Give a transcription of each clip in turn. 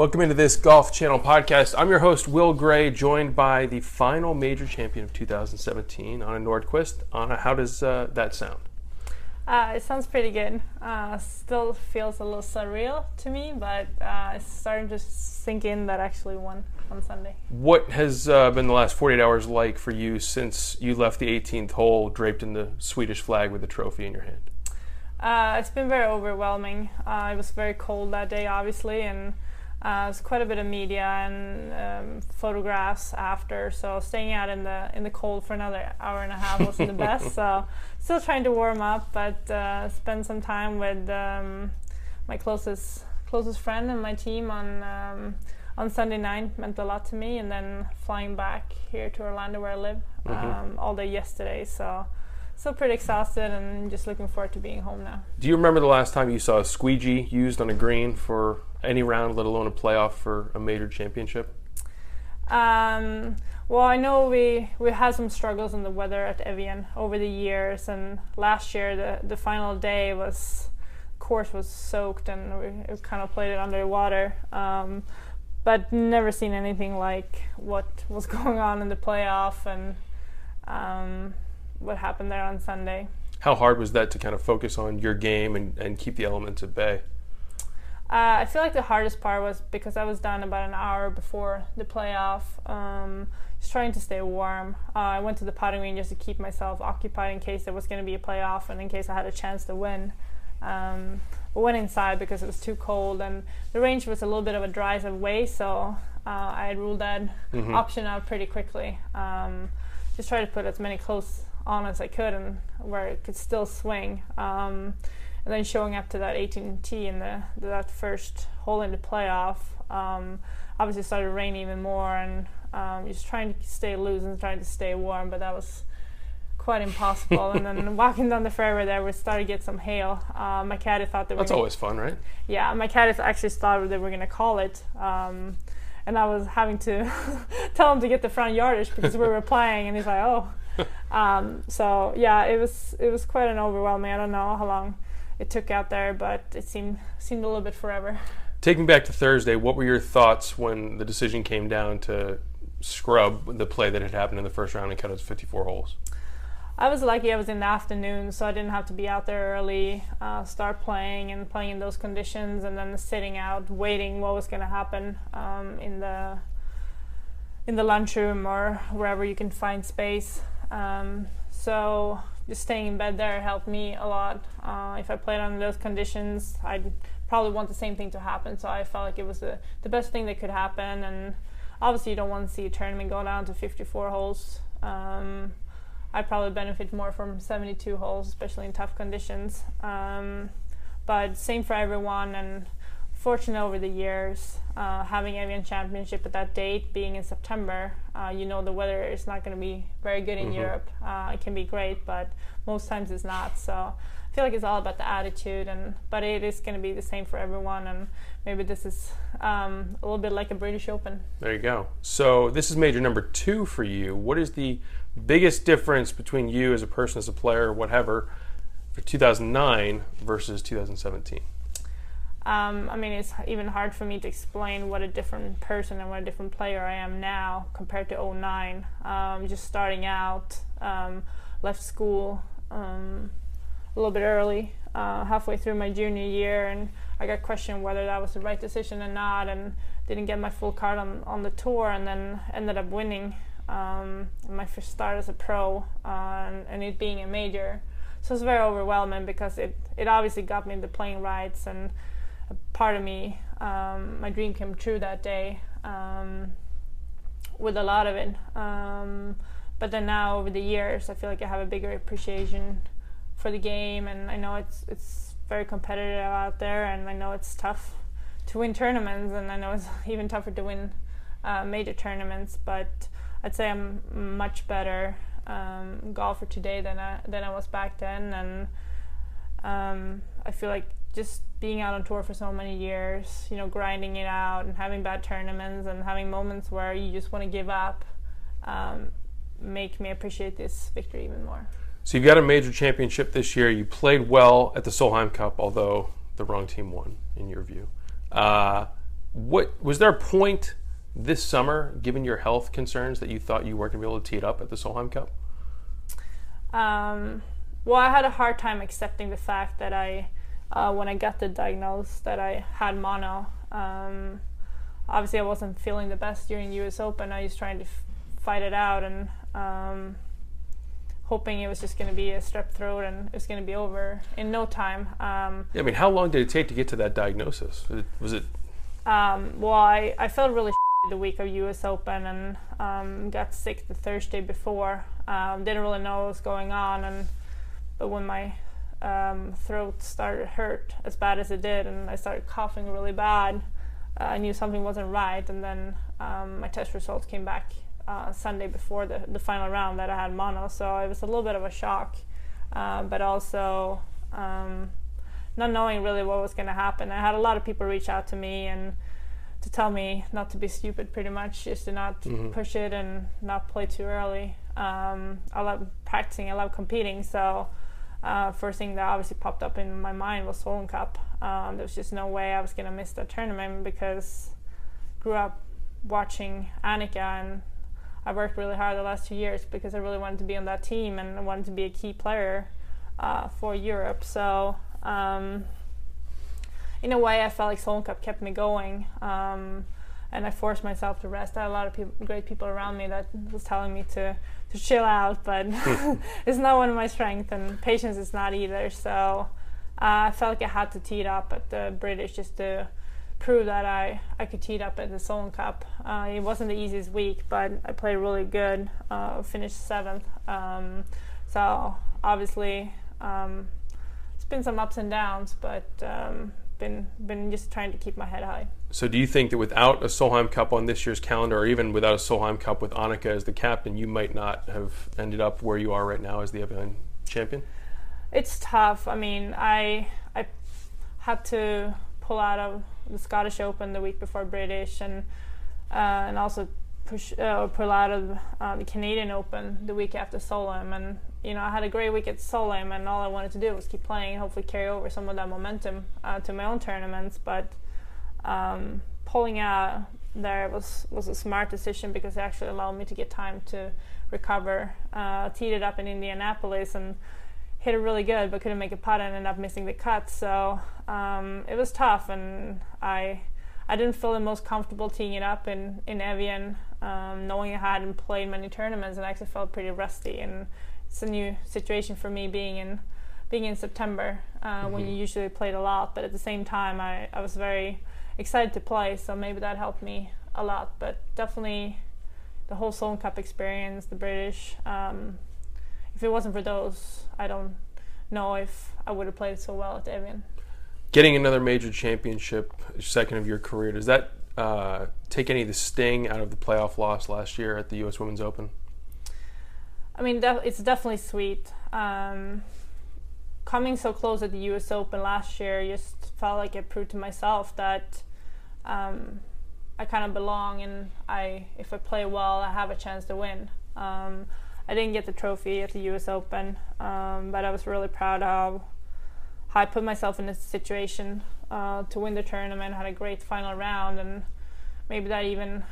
Welcome into this Golf Channel podcast. I'm your host, Will Gray, joined by the final major champion of 2017, Anna Nordqvist. Anna, how does uh, that sound? Uh, it sounds pretty good. Uh, still feels a little surreal to me, but uh, it's starting to sink in that I actually won on Sunday. What has uh, been the last 48 hours like for you since you left the 18th hole draped in the Swedish flag with the trophy in your hand? Uh, it's been very overwhelming. it was very cold that day, obviously, and uh, there's quite a bit of media and um, photographs after, so staying out in the in the cold for another hour and a half wasn't the best. So still trying to warm up, but uh, spend some time with um, my closest closest friend and my team on um, on Sunday night meant a lot to me, and then flying back here to Orlando where I live mm-hmm. Um, all day yesterday. So still pretty exhausted and just looking forward to being home now. Do you remember the last time you saw a squeegee used on a green for any round, let alone a playoff for a major championship? Um, well, I know we we had some struggles in the weather at Evian over the years, and last year the the final day was course was soaked and we kind of played it underwater. Um, but never seen anything like what was going on in the playoff and um, what happened there on Sunday. How hard was that to kind of focus on your game and, and keep the elements at bay? Uh, I feel like the hardest part was because I was done about an hour before the playoff. Um, just trying to stay warm. Uh, I went to the putting green just to keep myself occupied in case there was going to be a playoff and in case I had a chance to win. Um, but went inside because it was too cold and the range was a little bit of a drive away, so uh, I ruled that mm-hmm. option out pretty quickly. Um, just try to put as many close on as I could and where it could still swing. Um, and then showing up to that 18T in the that first hole in the playoff, um, obviously started raining even more, and um, just trying to stay loose and trying to stay warm, but that was quite impossible. and then walking down the fairway there, we started to get some hail. Uh, my caddy thought were. That's always fun, right? Yeah, my caddy actually thought they were going to call it. Um, and I was having to tell him to get the front yardage because we were playing, and he's like, "Oh." Um, so yeah, it was it was quite an overwhelming. I don't know how long it took out there, but it seemed seemed a little bit forever. Taking back to Thursday, what were your thoughts when the decision came down to scrub the play that had happened in the first round and cut to 54 holes? I was lucky I was in the afternoon, so I didn't have to be out there early, uh, start playing and playing in those conditions, and then sitting out, waiting what was going to happen um, in the in the lunchroom or wherever you can find space. Um, so just staying in bed there helped me a lot. Uh, if I played under those conditions, I'd probably want the same thing to happen. So I felt like it was the, the best thing that could happen. And obviously, you don't want to see a tournament go down to 54 holes. Um, I'd probably benefit more from 72 holes, especially in tough conditions. Um, but same for everyone. And fortunate over the years, uh, having Evian Championship at that date being in September, uh, you know the weather is not going to be very good in mm-hmm. Europe. Uh, it can be great, but most times it's not. So I feel like it's all about the attitude, and but it is going to be the same for everyone. And maybe this is um, a little bit like a British Open. There you go. So this is major number two for you. What is the biggest difference between you as a person, as a player, whatever, for 2009 versus 2017? Um, I mean, it's even hard for me to explain what a different person and what a different player I am now compared to 09. Um, just starting out, um, left school um, a little bit early, uh, halfway through my junior year, and I got questioned whether that was the right decision or not, and didn't get my full card on, on the tour, and then ended up winning um, my first start as a pro, uh, and, and, it being a major. So it's very overwhelming because it, it obviously got me the playing rights, and part of me, um, my dream came true that day um, with a lot of it. Um, but then now over the years, I feel like I have a bigger appreciation for the game, and I know it's it's very competitive out there, and I know it's tough to win tournaments, and I know it's even tougher to win uh, major tournaments. But I'd say I'm much better um, golfer today than I than I was back then, and um, I feel like just being out on tour for so many years, you know, grinding it out and having bad tournaments and having moments where you just want to give up, um, make me appreciate this victory even more. So you've got a major championship this year. You played well at the Solheim Cup, although the wrong team won, in your view. Uh, what was there a point this summer, given your health concerns, that you thought you weren't going to be able to tee it up at the Solheim Cup? Um, well, I had a hard time accepting the fact that I, uh, when I got the diagnosis, that I had mono. Um, obviously, I wasn't feeling the best during U.S. Open. I was trying to f- fight it out and um, hoping it was just going to be a strep throat and it was going to be over in no time. Um, yeah, I mean, how long did it take to get to that diagnosis? Was it? Um, well, I, I felt really the week of U.S. Open and um, got sick the Thursday before. Um, didn't really know what was going on, and but when my um, throat started hurt as bad as it did, and I started coughing really bad, uh, I knew something wasn't right. And then um, my test results came back uh, Sunday before the the final round that I had mono, so it was a little bit of a shock, uh, but also um, not knowing really what was going to happen. I had a lot of people reach out to me and to tell me not to be stupid pretty much just to not mm-hmm. push it and not play too early um, i love practicing i love competing so uh, first thing that obviously popped up in my mind was Solheim Cup. Um, there was just no way I was gonna miss that tournament because grew up watching Annika and I worked really hard the last two years because I really wanted to be on that team and I wanted to be a key player uh, for Europe. So um, in a way, I felt like Solheim Cup kept me going. Um, and I forced myself to rest. I had a lot of great people around me that was telling me to, to chill out, but it's not one of my strengths, and patience is not either. So uh, I felt like I had to tee it up at the British just to prove that I, I could tee it up at the Solheim Cup. Uh, it wasn't the easiest week, but I played really good. Uh, finished seventh. Um, so obviously, um, it's been some ups and downs, but um, been been just trying to keep my head high. So, do you think that without a Solheim Cup on this year's calendar, or even without a Solheim Cup with Annika as the captain, you might not have ended up where you are right now as the Evian champion? It's tough. I mean, I I had to pull out of the Scottish Open the week before British, and uh, and also push uh, pull out of uh, the Canadian Open the week after Solheim, and you know I had a great week at Solheim, and all I wanted to do was keep playing and hopefully carry over some of that momentum uh, to my own tournaments. But um, pulling out there was was a smart decision because it actually allowed me to get time to recover. Uh, teed it up in Indianapolis and hit it really good, but couldn't make a putt and ended up missing the cut. So um, it was tough, and I I didn't feel the most comfortable teeing it up in in Evian, um, knowing I hadn't played many tournaments and I actually felt pretty rusty. And it's a new situation for me being in being in September uh, mm-hmm. when you usually played a lot. But at the same time, I, I was very excited to play, so maybe that helped me a lot. But definitely the whole Solheim Cup experience, the British. Um, if it wasn't for those, I don't know if I would have played so well at Evian getting another major championship, second of your career, does that uh, take any of the sting out of the playoff loss last year at the U.S. Women's Open? I mean, it's definitely sweet. Um, coming so close at the U.S. Open last year just felt like it proved to myself that um, I kind of belong, and I, if I play well, I have a chance to win. Um, I didn't get the trophy at the U.S. Open, um, but I was really proud of how I put myself in a situation uh, to win the tournament. Had a great final round, and maybe that even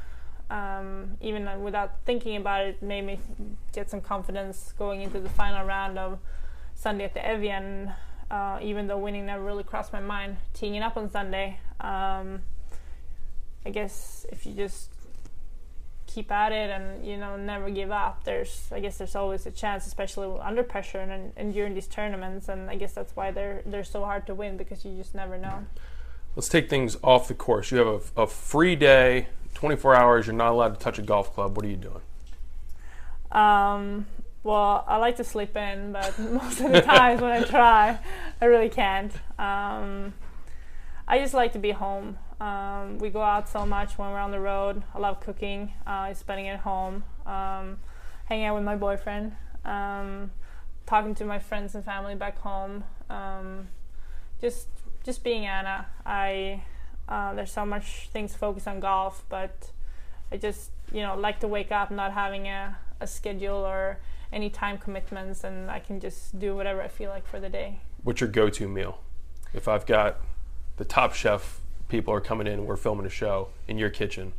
um, even without thinking about it, made me get some confidence going into the final round of Sunday at the Evian. Uh, even though winning never really crossed my mind, teeing it up on Sunday. Um, I guess if you just keep at it and you know never give up. There's I guess there's always a chance, especially under pressure and, and during these tournaments. And I guess that's why they're they're so hard to win because you just never know. Let's take things off the course. You have a, a free day, 24 hours. You're not allowed to touch a golf club. What are you doing? Um, well, I like to sleep in, but most of the times when I try, I really can't. Um, I just like to be home. Um, we go out so much when we're on the road. I love cooking, uh, spending at home, um, hanging out with my boyfriend, um, talking to my friends and family back home. Um, just just being Anna. I uh, there's so much things focused on golf, but I just you know like to wake up not having a, a schedule or any time commitments, and I can just do whatever I feel like for the day. What's your go-to meal? If I've got the top chef people are coming in we're filming a show in your kitchen,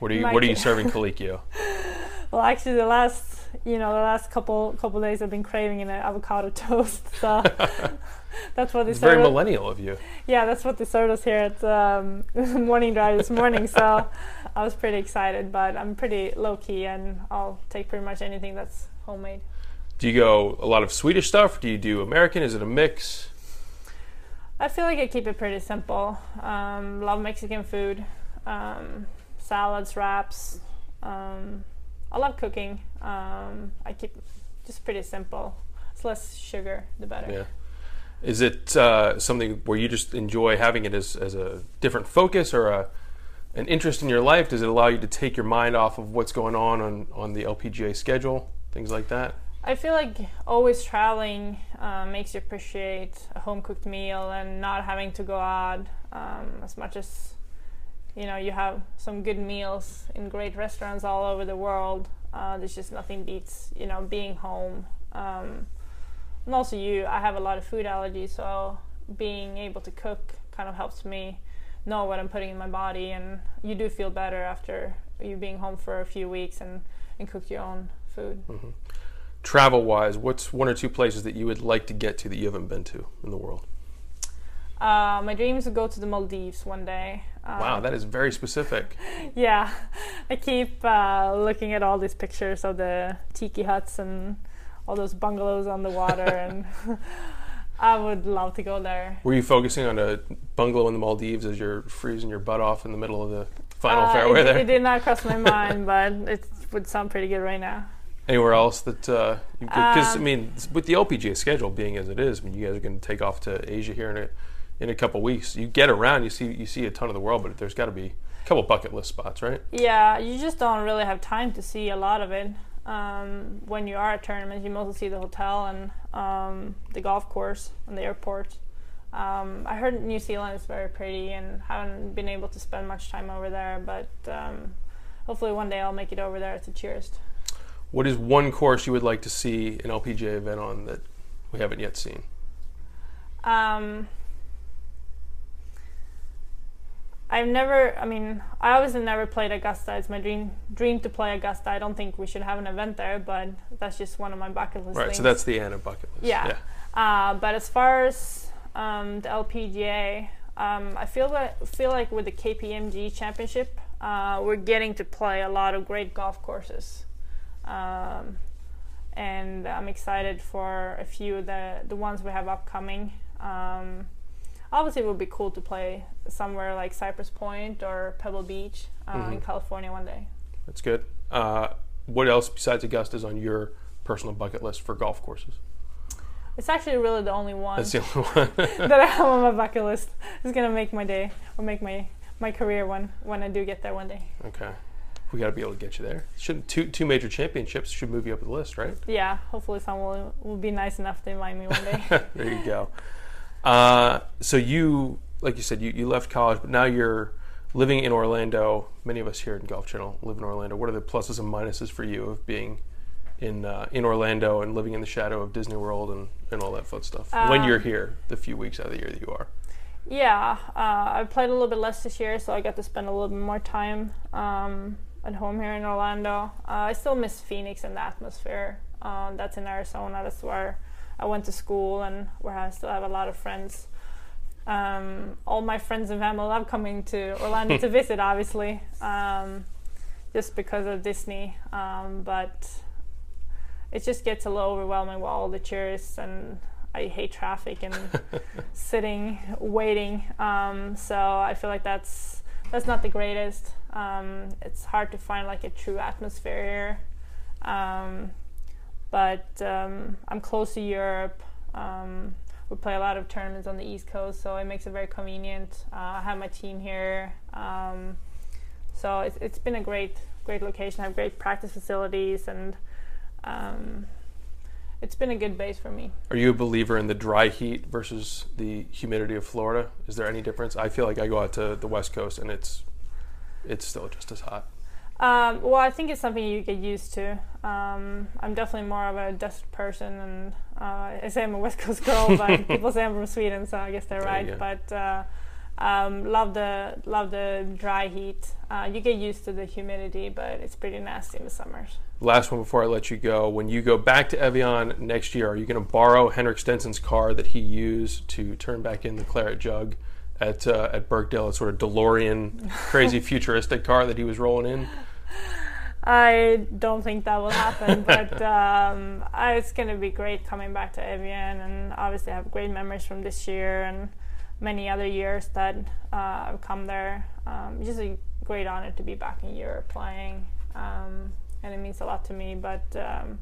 what are you what are you serving Colicchio? well, actually, the last you know the last couple couple days I've been craving an avocado toast. So that's what they it's served. very millennial of you. Yeah, that's what they served us here at um, morning drive this morning. So I was pretty excited, but I'm pretty low key, and I'll take pretty much anything that's homemade. Do you go a lot of Swedish stuff? Do you do American? Is it a mix? I feel like I keep it pretty simple. Um, love Mexican food, um, salads, wraps. Um, I love cooking. Um, I keep just pretty simple. It's less sugar, the better. Yeah. Is it uh, something where you just enjoy having it as, as a different focus or a, an interest in your life? Does it allow you to take your mind off of what's going on on, on the LPGA schedule, things like that? I feel like always traveling uh, makes you appreciate a home cooked meal and not having to go out um, as much as you know you have some good meals in great restaurants all over the world. Uh, there's just nothing beats you know being home. Um, and also you, I have a lot of food allergies, so being able to cook kind of helps me know what I'm putting in my body, and you do feel better after you being home for a few weeks and and cook your own food. Mm-hmm travel wise, what's one or two places that you would like to get to that you haven't been to in the world? Uh, my dream is to go to the Maldives one day. Um, wow, that is very specific. yeah, I keep uh, looking at all these pictures of the tiki huts and all those bungalows on the water, and I would love to go there. Were you focusing on a bungalow in the Maldives as you're freezing your butt off in the middle of the final uh, fairway it, there? It did not cross my mind, but it would sound pretty good right now. Anywhere else that uh, because Um, I mean with the LPGA schedule being as it is, I mean you guys are going to take off to Asia here in a in a couple weeks. You get around, you see you see a ton of the world, but there's got to be a couple bucket list spots, right? Yeah, you just don't really have time to see a lot of it. Um, when you are at tournaments, you mostly see the hotel and um, the golf course and the airport. Um, I heard New Zealand is very pretty and haven't been able to spend much time over there, but um, hopefully one day I'll make it over there as a tourist. What is one course you would like to see an LPGA event on that we haven't yet seen? Um, I've never. I mean, I obviously never played Augusta. It's my dream dream to play Augusta. I don't think we should have an event there, but that's just one of my bucket list. Right, things. so that's the Anna bucket list. Yeah. Uh, but as far as um, the LPGA, um, I feel that feel like with the KPMG Championship, uh, we're getting to play a lot of great golf courses, um, and I'm excited for a few of the the ones we have upcoming. Um, obviously, it would be cool to play somewhere like Cypress Point or Pebble Beach uh, Mm-hmm. in California one day. That's good. Uh, what else besides Augusta is on your personal bucket list for golf courses? It's actually really the only one. That's the only one. that I have on my bucket list is gonna make my day or make my my career when when I do get there one day. okay. We got to be able to get you there. Should two two major championships should move you up the list, right? Yeah, hopefully someone will, will be nice enough to invite me one day. there you go. Uh, so you, like you said, you, you left college, but now you're living in Orlando. Many of us here in Golf Channel live in Orlando. What are the pluses and minuses for you of being in uh, in Orlando and living in the shadow of Disney World and, and all that fun stuff when Um, you're here, the few weeks out of the year that you are? yeah, uh, I played a little bit less this year, so I got to spend a little bit more time um, at home here in Orlando. Uh, I still miss Phoenix and the atmosphere. Um, that's in Arizona. That's where I went to school and where I still have a lot of friends. Um, all my friends and family love coming to Orlando to visit, obviously. Um, just because of Disney. Um, but it just gets a little overwhelming with all the cheers and I hate traffic and sitting waiting. Um, so I feel like that's that's not the greatest. Um, it's hard to find like a true atmosphere here. Um, but um, I'm close to Europe. Um, we play a lot of tournaments on the East Coast, so it makes it very convenient. Uh, I have my team here, um, so it's, it's been a great great location. I have great practice facilities and it's been a good base for me. Are you a believer in the dry heat versus the humidity of Florida? Is there any difference? I feel like I go out to the West Coast and it's it's still just as hot. Um, well, I think it's something you get used to. Um, I'm definitely more of a desert person, and uh, I say I'm a West Coast girl, but people say I'm from Sweden, so I guess they're right. But uh, um, love the love the dry heat. Uh, you get used to the humidity, but it's pretty nasty in the summers. Last one before I let you go. When you go back to Evian next year, are you going to borrow Henrik Stenson's car that he used to turn back in the claret jug at uh, at Birkdale? A sort of DeLorean, crazy futuristic car that he was rolling in. I don't think that will happen, but um, it's going to be great coming back to Evian, and obviously I have great memories from this year and many other years that uh, I've come there. Um, just a great honor to be back in Europe playing, um, and it means a lot to me. But um,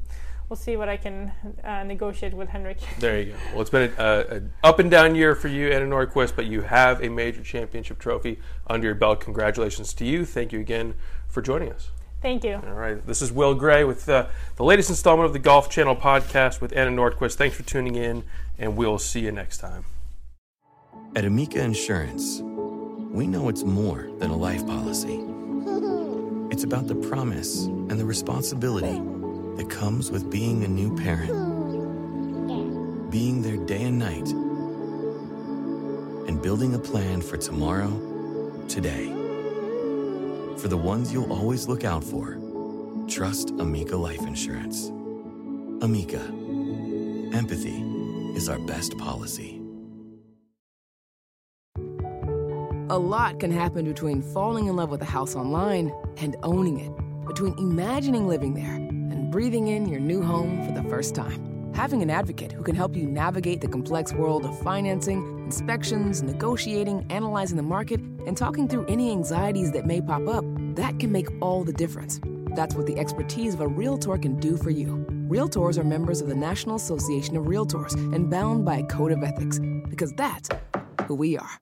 we'll see what I can uh, negotiate with Henrik. There you go. Well, it's been an up and down year for you, Anna Nordqvist, but you have a major championship trophy under your belt. Congratulations to you. Thank you again for joining us. Thank you. All right. This is Will Gray with uh, the latest installment of the Golf Channel podcast with Anna Nordqvist. Thanks for tuning in, and we'll see you next time. At Amica Insurance, we know it's more than a life policy. It's about the promise and the responsibility that comes with being a new parent, being there day and night, and building a plan for tomorrow, today. For the ones you'll always look out for, trust Amica Life Insurance. Amica, empathy is our best policy. A lot can happen between falling in love with a house online and owning it, between imagining living there and breathing in your new home for the first time. Having an advocate who can help you navigate the complex world of financing, inspections, negotiating, analyzing the market, and talking through any anxieties that may pop up, that can make all the difference. That's what the expertise of a Realtor can do for you. Realtors are members of the National Association of Realtors and bound by a code of ethics, because that's who we are.